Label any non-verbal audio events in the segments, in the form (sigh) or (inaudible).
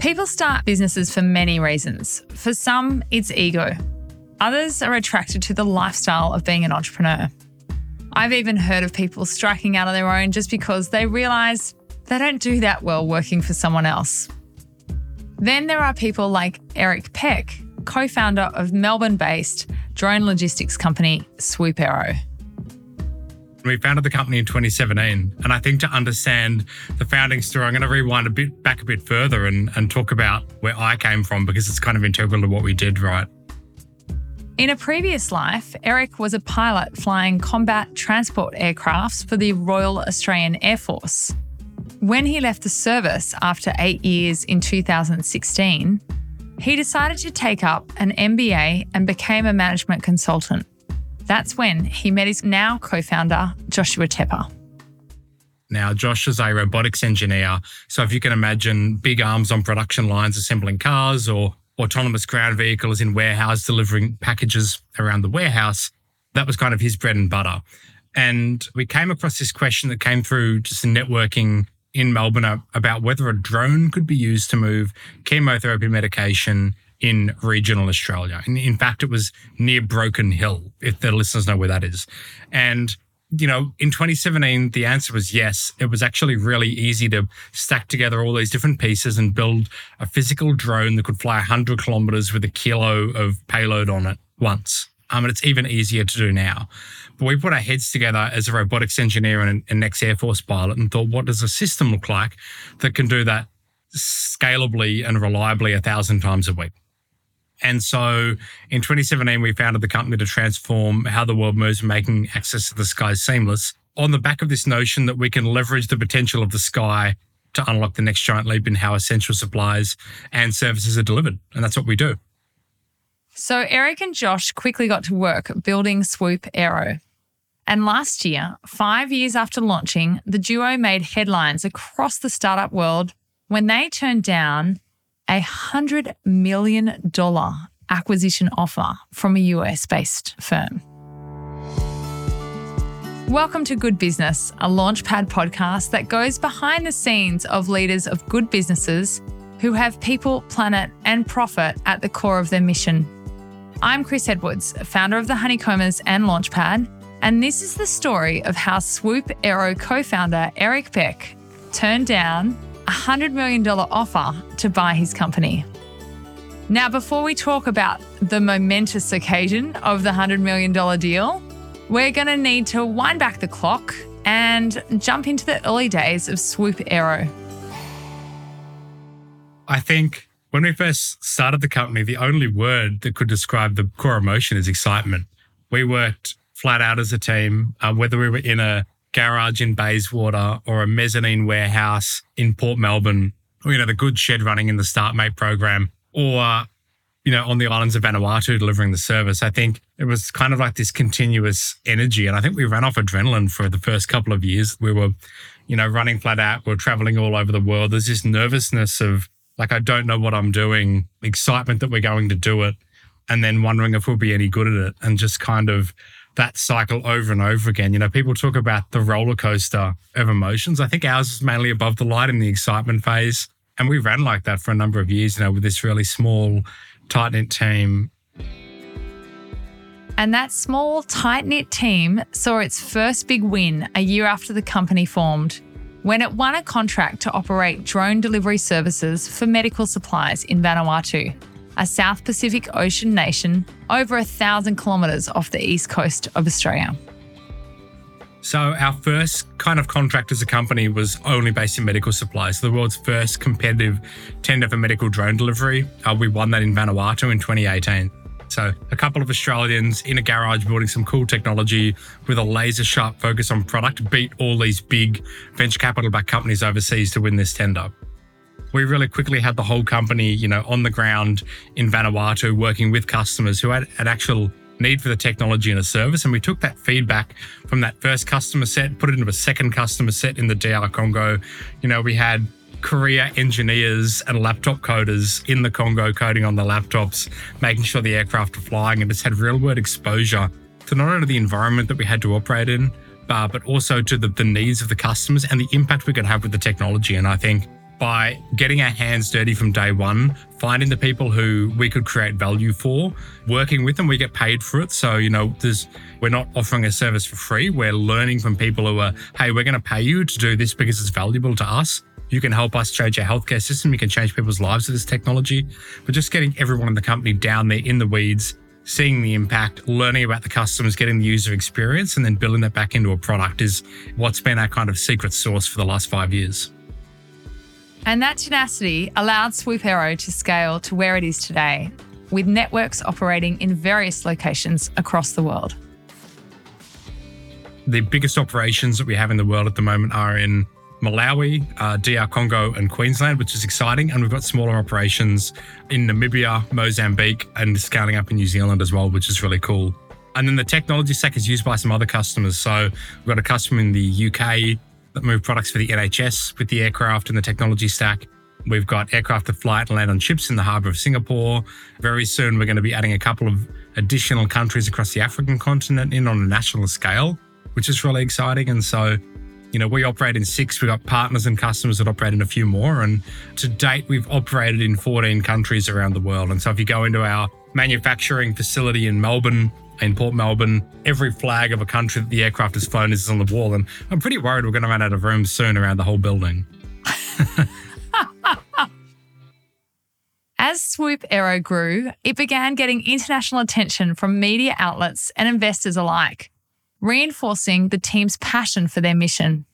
People start businesses for many reasons. For some, it's ego. Others are attracted to the lifestyle of being an entrepreneur. I've even heard of people striking out on their own just because they realise they don't do that well working for someone else. Then there are people like Eric Peck, co founder of Melbourne based drone logistics company Swoop Aero. We founded the company in 2017. And I think to understand the founding story, I'm going to rewind a bit back a bit further and, and talk about where I came from because it's kind of integral to what we did, right? In a previous life, Eric was a pilot flying combat transport aircrafts for the Royal Australian Air Force. When he left the service after eight years in 2016, he decided to take up an MBA and became a management consultant. That's when he met his now co founder, Joshua Tepper. Now, Josh is a robotics engineer. So, if you can imagine big arms on production lines assembling cars or autonomous ground vehicles in warehouse delivering packages around the warehouse, that was kind of his bread and butter. And we came across this question that came through just in networking in Melbourne about whether a drone could be used to move chemotherapy medication in regional Australia. And in fact, it was near Broken Hill, if the listeners know where that is. And you know, in 2017, the answer was yes. It was actually really easy to stack together all these different pieces and build a physical drone that could fly 100 kilometers with a kilo of payload on it once. Um, and it's even easier to do now. But we put our heads together as a robotics engineer and an ex Air Force pilot and thought, what does a system look like that can do that scalably and reliably a thousand times a week? And so in 2017, we founded the company to transform how the world moves, making access to the sky seamless on the back of this notion that we can leverage the potential of the sky to unlock the next giant leap in how essential supplies and services are delivered. And that's what we do. So Eric and Josh quickly got to work building Swoop Aero. And last year, five years after launching, the duo made headlines across the startup world when they turned down a $100 million acquisition offer from a US based firm. Welcome to Good Business, a Launchpad podcast that goes behind the scenes of leaders of good businesses who have people, planet, and profit at the core of their mission. I'm Chris Edwards, founder of the Honeycombers and Launchpad, and this is the story of how Swoop Aero co founder Eric Peck turned down $100 million offer to buy his company. Now, before we talk about the momentous occasion of the $100 million deal, we're going to need to wind back the clock and jump into the early days of Swoop Aero. I think when we first started the company, the only word that could describe the core emotion is excitement. We worked flat out as a team, uh, whether we were in a garage in Bayswater or a mezzanine warehouse in Port Melbourne, or, you know, the good shed running in the StartMate program, or, you know, on the islands of Vanuatu delivering the service. I think it was kind of like this continuous energy. And I think we ran off adrenaline for the first couple of years. We were, you know, running flat out, we we're traveling all over the world. There's this nervousness of like, I don't know what I'm doing, excitement that we're going to do it, and then wondering if we'll be any good at it, and just kind of that cycle over and over again. You know, people talk about the roller coaster of emotions. I think ours is mainly above the light in the excitement phase. And we ran like that for a number of years, you know, with this really small, tight knit team. And that small, tight knit team saw its first big win a year after the company formed, when it won a contract to operate drone delivery services for medical supplies in Vanuatu a South Pacific Ocean nation over a thousand kilometres off the east coast of Australia. So, our first kind of contract as a company was only based in medical supplies. The world's first competitive tender for medical drone delivery. Uh, we won that in Vanuatu in 2018. So, a couple of Australians in a garage building some cool technology with a laser sharp focus on product beat all these big venture capital backed companies overseas to win this tender we really quickly had the whole company, you know, on the ground in Vanuatu working with customers who had an actual need for the technology and a service. And we took that feedback from that first customer set, put it into a second customer set in the DR Congo. You know, we had career engineers and laptop coders in the Congo coding on the laptops, making sure the aircraft were flying and just had real world exposure to not only the environment that we had to operate in, uh, but also to the, the needs of the customers and the impact we could have with the technology. And I think by getting our hands dirty from day one, finding the people who we could create value for, working with them, we get paid for it. So, you know, there's we're not offering a service for free. We're learning from people who are, hey, we're going to pay you to do this because it's valuable to us. You can help us change our healthcare system. You can change people's lives with this technology. But just getting everyone in the company down there in the weeds, seeing the impact, learning about the customers, getting the user experience, and then building that back into a product is what's been our kind of secret sauce for the last five years. And that tenacity allowed Swoop Aero to scale to where it is today, with networks operating in various locations across the world. The biggest operations that we have in the world at the moment are in Malawi, uh, DR Congo, and Queensland, which is exciting. And we've got smaller operations in Namibia, Mozambique, and scaling up in New Zealand as well, which is really cool. And then the technology stack is used by some other customers. So we've got a customer in the UK that move products for the NHS with the aircraft and the technology stack. We've got aircraft that fly and land on ships in the harbour of Singapore. Very soon, we're going to be adding a couple of additional countries across the African continent in on a national scale, which is really exciting. And so, you know, we operate in six. We've got partners and customers that operate in a few more. And to date, we've operated in 14 countries around the world. And so if you go into our manufacturing facility in Melbourne, in Port Melbourne, every flag of a country that the aircraft has flown is on the wall. And I'm pretty worried we're going to run out of room soon around the whole building. (laughs) As Swoop Aero grew, it began getting international attention from media outlets and investors alike, reinforcing the team's passion for their mission.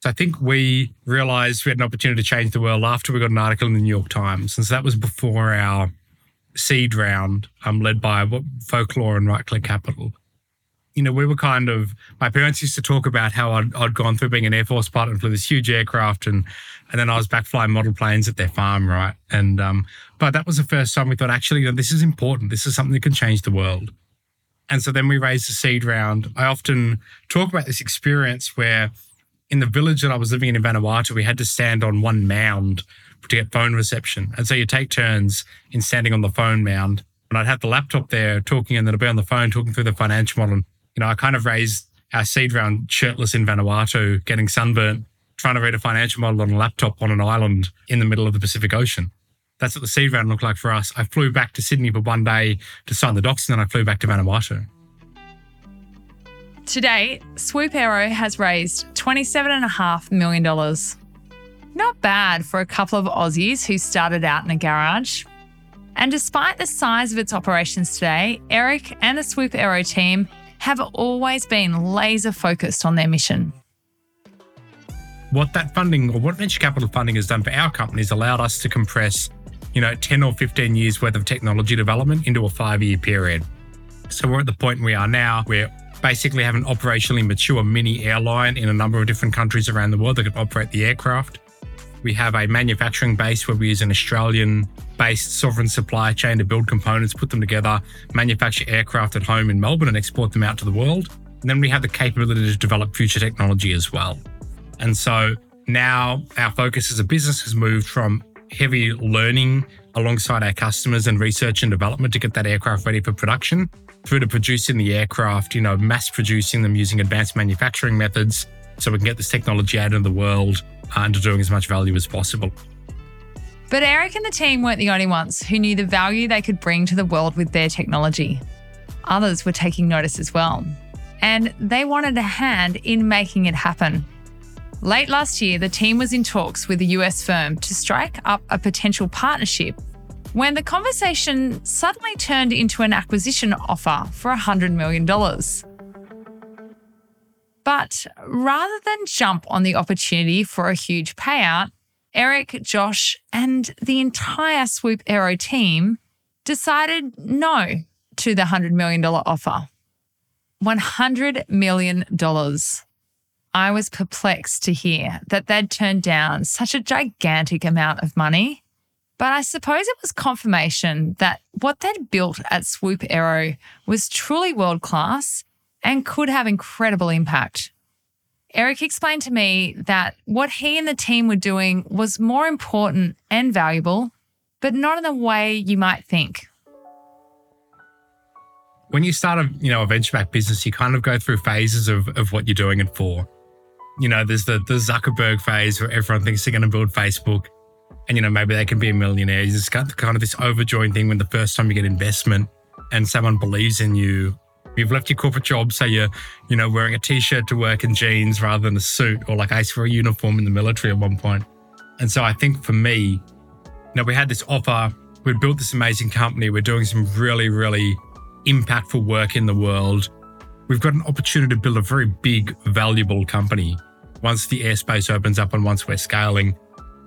So I think we realized we had an opportunity to change the world after we got an article in the New York Times. And so that was before our seed round, um, led by Folklore and Click Capital. You know, we were kind of, my parents used to talk about how I'd, I'd gone through being an Air Force pilot and flew this huge aircraft and, and then I was back flying model planes at their farm, right? And, um, but that was the first time we thought, actually, you know, this is important. This is something that can change the world. And so then we raised the seed round. I often talk about this experience where in the village that I was living in in Vanuatu, we had to stand on one mound to get phone reception. And so you take turns in standing on the phone mound. And I'd have the laptop there talking, and then I'd be on the phone talking through the financial model. And, you know, I kind of raised our seed round shirtless in Vanuatu, getting sunburnt, trying to read a financial model on a laptop on an island in the middle of the Pacific Ocean. That's what the seed round looked like for us. I flew back to Sydney for one day to sign the docs, and then I flew back to Vanuatu. Today, Swoop Aero has raised $27.5 million. Not bad for a couple of Aussies who started out in a garage. And despite the size of its operations today, Eric and the Swoop Aero team have always been laser focused on their mission. What that funding or what venture capital funding has done for our company has allowed us to compress, you know, 10 or 15 years worth of technology development into a five year period. So we're at the point we are now where basically have an operationally mature mini airline in a number of different countries around the world that can operate the aircraft. We have a manufacturing base where we use an Australian based sovereign supply chain to build components, put them together, manufacture aircraft at home in Melbourne and export them out to the world. And then we have the capability to develop future technology as well. And so now our focus as a business has moved from heavy learning alongside our customers and research and development to get that aircraft ready for production through to producing the aircraft, you know, mass producing them using advanced manufacturing methods so we can get this technology out into the world uh, and doing as much value as possible. But Eric and the team weren't the only ones who knew the value they could bring to the world with their technology. Others were taking notice as well. And they wanted a hand in making it happen. Late last year, the team was in talks with a US firm to strike up a potential partnership when the conversation suddenly turned into an acquisition offer for $100 million. But rather than jump on the opportunity for a huge payout, Eric, Josh, and the entire Swoop Aero team decided no to the $100 million offer. $100 million. I was perplexed to hear that they'd turned down such a gigantic amount of money. But I suppose it was confirmation that what they'd built at Swoop Aero was truly world class and could have incredible impact. Eric explained to me that what he and the team were doing was more important and valuable, but not in the way you might think. When you start a you know a venture back business, you kind of go through phases of, of what you're doing it for. You know, there's the, the Zuckerberg phase where everyone thinks they're going to build Facebook and, you know, maybe they can be a millionaire. You just got kind of this overjoying thing when the first time you get investment and someone believes in you. You've left your corporate job, so you're, you know, wearing a t-shirt to work and jeans rather than a suit, or like I used to wear a uniform in the military at one point. And so I think for me, you know, we had this offer, we'd built this amazing company, we're doing some really, really impactful work in the world. We've got an opportunity to build a very big, valuable company once the airspace opens up and once we're scaling.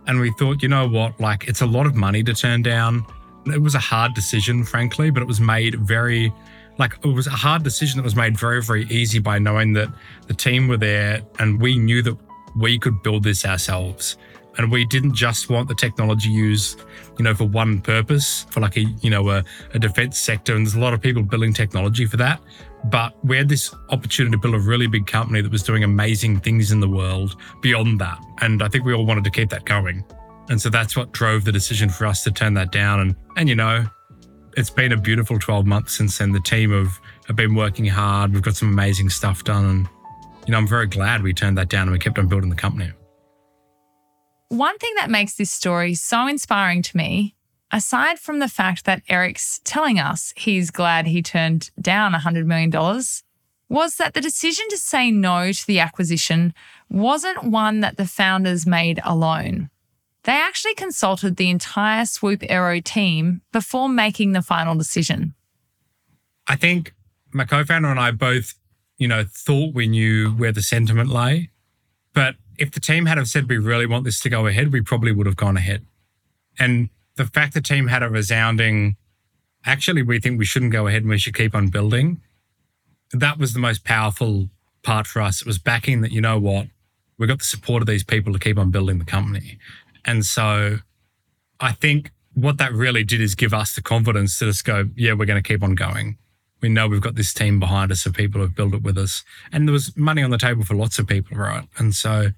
And we thought, you know what, like it's a lot of money to turn down. It was a hard decision, frankly, but it was made very, like, it was a hard decision that was made very, very easy by knowing that the team were there and we knew that we could build this ourselves. And we didn't just want the technology used, you know, for one purpose, for like a, you know, a, a defense sector. And there's a lot of people building technology for that. But we had this opportunity to build a really big company that was doing amazing things in the world beyond that. And I think we all wanted to keep that going. And so that's what drove the decision for us to turn that down. And and you know, it's been a beautiful 12 months since then. The team have, have been working hard. We've got some amazing stuff done. And, you know, I'm very glad we turned that down and we kept on building the company. One thing that makes this story so inspiring to me, aside from the fact that Eric's telling us he's glad he turned down $100 million, was that the decision to say no to the acquisition wasn't one that the founders made alone. They actually consulted the entire Swoop Aero team before making the final decision. I think my co-founder and I both, you know, thought we knew where the sentiment lay. But if the team had have said we really want this to go ahead, we probably would have gone ahead. And the fact the team had a resounding, actually, we think we shouldn't go ahead and we should keep on building. That was the most powerful part for us. It was backing that, you know what, we got the support of these people to keep on building the company. And so I think what that really did is give us the confidence to just go, yeah, we're going to keep on going. We know we've got this team behind us of people who've built it with us. And there was money on the table for lots of people, right? And so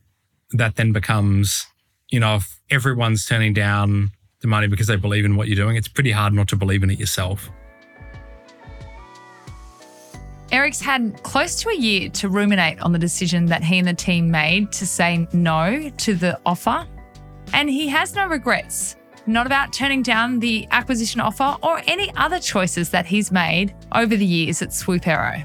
that then becomes, you know, if everyone's turning down the money because they believe in what you're doing, it's pretty hard not to believe in it yourself. Eric's had close to a year to ruminate on the decision that he and the team made to say no to the offer and he has no regrets, not about turning down the acquisition offer or any other choices that he's made over the years at Swoop Aero.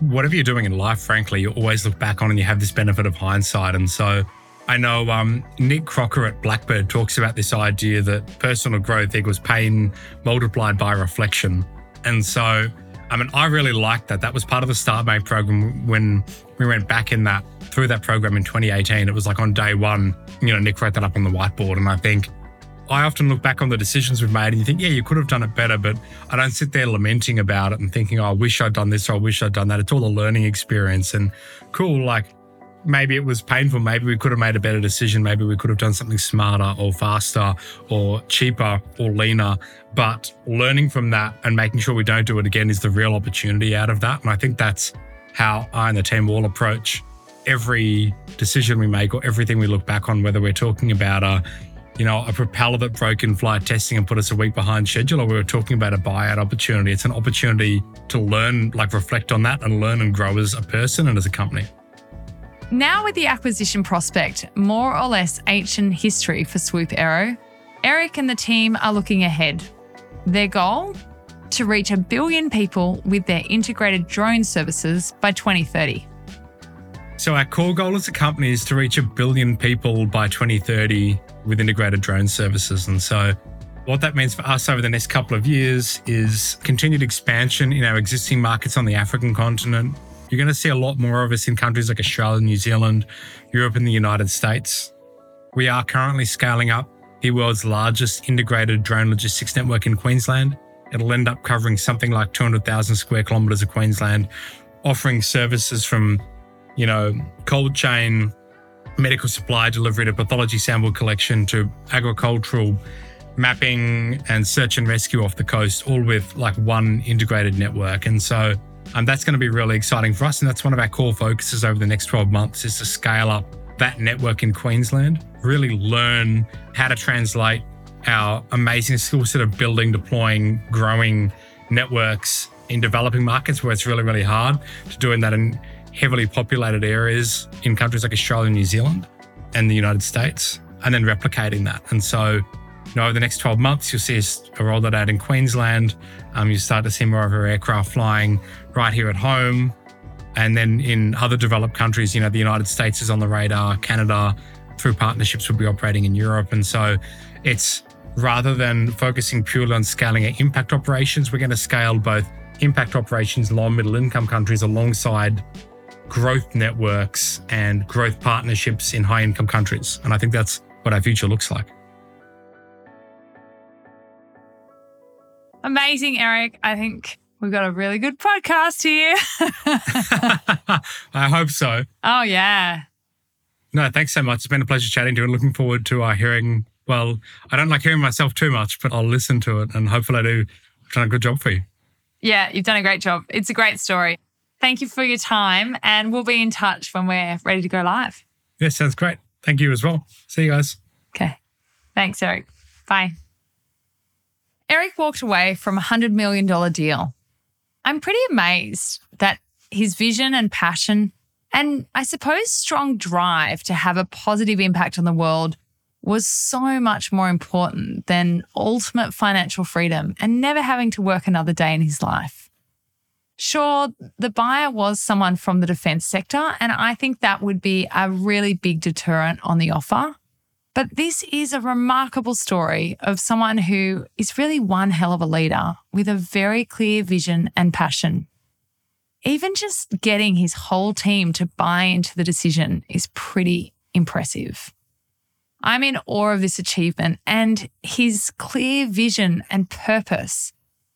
Whatever you're doing in life, frankly, you always look back on and you have this benefit of hindsight. And so I know um, Nick Crocker at Blackbird talks about this idea that personal growth equals pain multiplied by reflection. And so, I mean, I really liked that. That was part of the StartMate program when we went back in that through that program in 2018. It was like on day one, you know, Nick wrote that up on the whiteboard. And I think I often look back on the decisions we've made and you think, yeah, you could have done it better, but I don't sit there lamenting about it and thinking, oh, I wish I'd done this or I wish I'd done that. It's all a learning experience and cool. Like maybe it was painful. Maybe we could have made a better decision. Maybe we could have done something smarter or faster or cheaper or leaner. But learning from that and making sure we don't do it again is the real opportunity out of that. And I think that's how I and the team all approach every decision we make or everything we look back on, whether we're talking about a, you know, a propeller that broke in flight testing and put us a week behind schedule, or we were talking about a buyout opportunity. It's an opportunity to learn, like reflect on that and learn and grow as a person and as a company. Now, with the acquisition prospect, more or less ancient history for Swoop Aero, Eric and the team are looking ahead. Their goal? To reach a billion people with their integrated drone services by 2030. So, our core goal as a company is to reach a billion people by 2030 with integrated drone services. And so, what that means for us over the next couple of years is continued expansion in our existing markets on the African continent. You're going to see a lot more of us in countries like Australia, New Zealand, Europe, and the United States. We are currently scaling up the world's largest integrated drone logistics network in Queensland. It'll end up covering something like 200,000 square kilometres of Queensland, offering services from you know, cold chain medical supply delivery to pathology sample collection to agricultural mapping and search and rescue off the coast, all with like one integrated network. And so um, that's going to be really exciting for us. And that's one of our core focuses over the next 12 months is to scale up that network in Queensland, really learn how to translate our amazing skill set of building, deploying, growing networks in developing markets where it's really, really hard to doing that in heavily populated areas in countries like Australia New Zealand and the United States, and then replicating that. And so, you know, over the next 12 months, you'll see us roll that out in Queensland. Um, you start to see more of our aircraft flying right here at home. And then in other developed countries, you know, the United States is on the radar, Canada, through partnerships, will be operating in Europe. And so it's rather than focusing purely on scaling our impact operations, we're going to scale both impact operations, in low and middle income countries alongside growth networks and growth partnerships in high income countries. And I think that's what our future looks like. Amazing, Eric. I think we've got a really good podcast here. (laughs) I hope so. Oh, yeah. No, thanks so much. It's been a pleasure chatting to you and looking forward to uh, hearing. Well, I don't like hearing myself too much, but I'll listen to it and hopefully I do. I've done a good job for you. Yeah, you've done a great job. It's a great story. Thank you for your time, and we'll be in touch when we're ready to go live. Yeah, sounds great. Thank you as well. See you guys. Okay. Thanks, Eric. Bye. Walked away from a $100 million deal. I'm pretty amazed that his vision and passion, and I suppose strong drive to have a positive impact on the world, was so much more important than ultimate financial freedom and never having to work another day in his life. Sure, the buyer was someone from the defense sector, and I think that would be a really big deterrent on the offer. But this is a remarkable story of someone who is really one hell of a leader with a very clear vision and passion. Even just getting his whole team to buy into the decision is pretty impressive. I'm in awe of this achievement and his clear vision and purpose.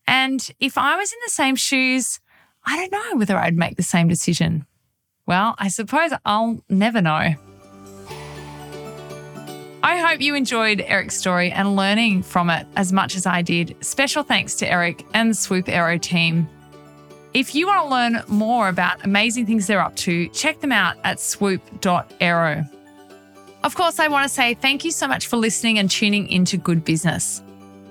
And if I was in the same shoes, I don't know whether I'd make the same decision. Well, I suppose I'll never know. I hope you enjoyed Eric's story and learning from it as much as I did. Special thanks to Eric and the Swoop Aero team. If you want to learn more about amazing things they're up to, check them out at swoop.aero. Of course, I want to say thank you so much for listening and tuning into Good Business.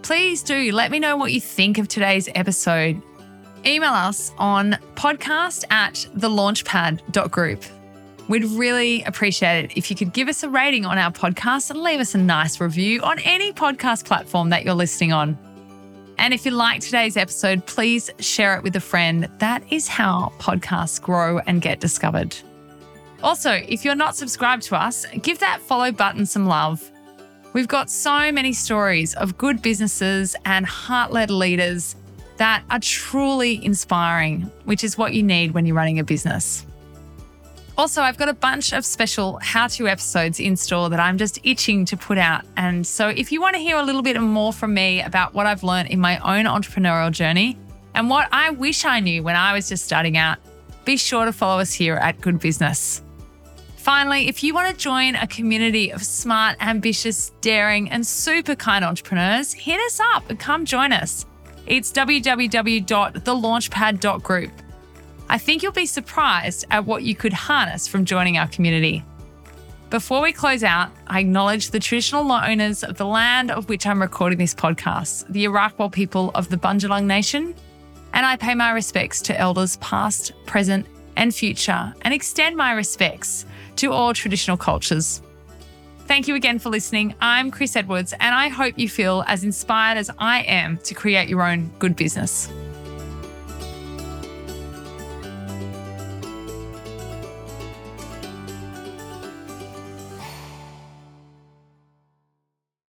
Please do let me know what you think of today's episode email us on podcast at thelaunchpad.group. We'd really appreciate it if you could give us a rating on our podcast and leave us a nice review on any podcast platform that you're listening on. And if you like today's episode, please share it with a friend. That is how podcasts grow and get discovered. Also, if you're not subscribed to us, give that follow button some love. We've got so many stories of good businesses and heart led leaders that are truly inspiring, which is what you need when you're running a business. Also, I've got a bunch of special how to episodes in store that I'm just itching to put out. And so, if you want to hear a little bit more from me about what I've learned in my own entrepreneurial journey and what I wish I knew when I was just starting out, be sure to follow us here at Good Business. Finally, if you want to join a community of smart, ambitious, daring, and super kind entrepreneurs, hit us up and come join us. It's www.thelaunchpad.group. I think you'll be surprised at what you could harness from joining our community. Before we close out, I acknowledge the traditional owners of the land of which I'm recording this podcast, the Arakwal people of the Bundjalung Nation, and I pay my respects to elders past, present, and future, and extend my respects to all traditional cultures. Thank you again for listening. I'm Chris Edwards, and I hope you feel as inspired as I am to create your own good business.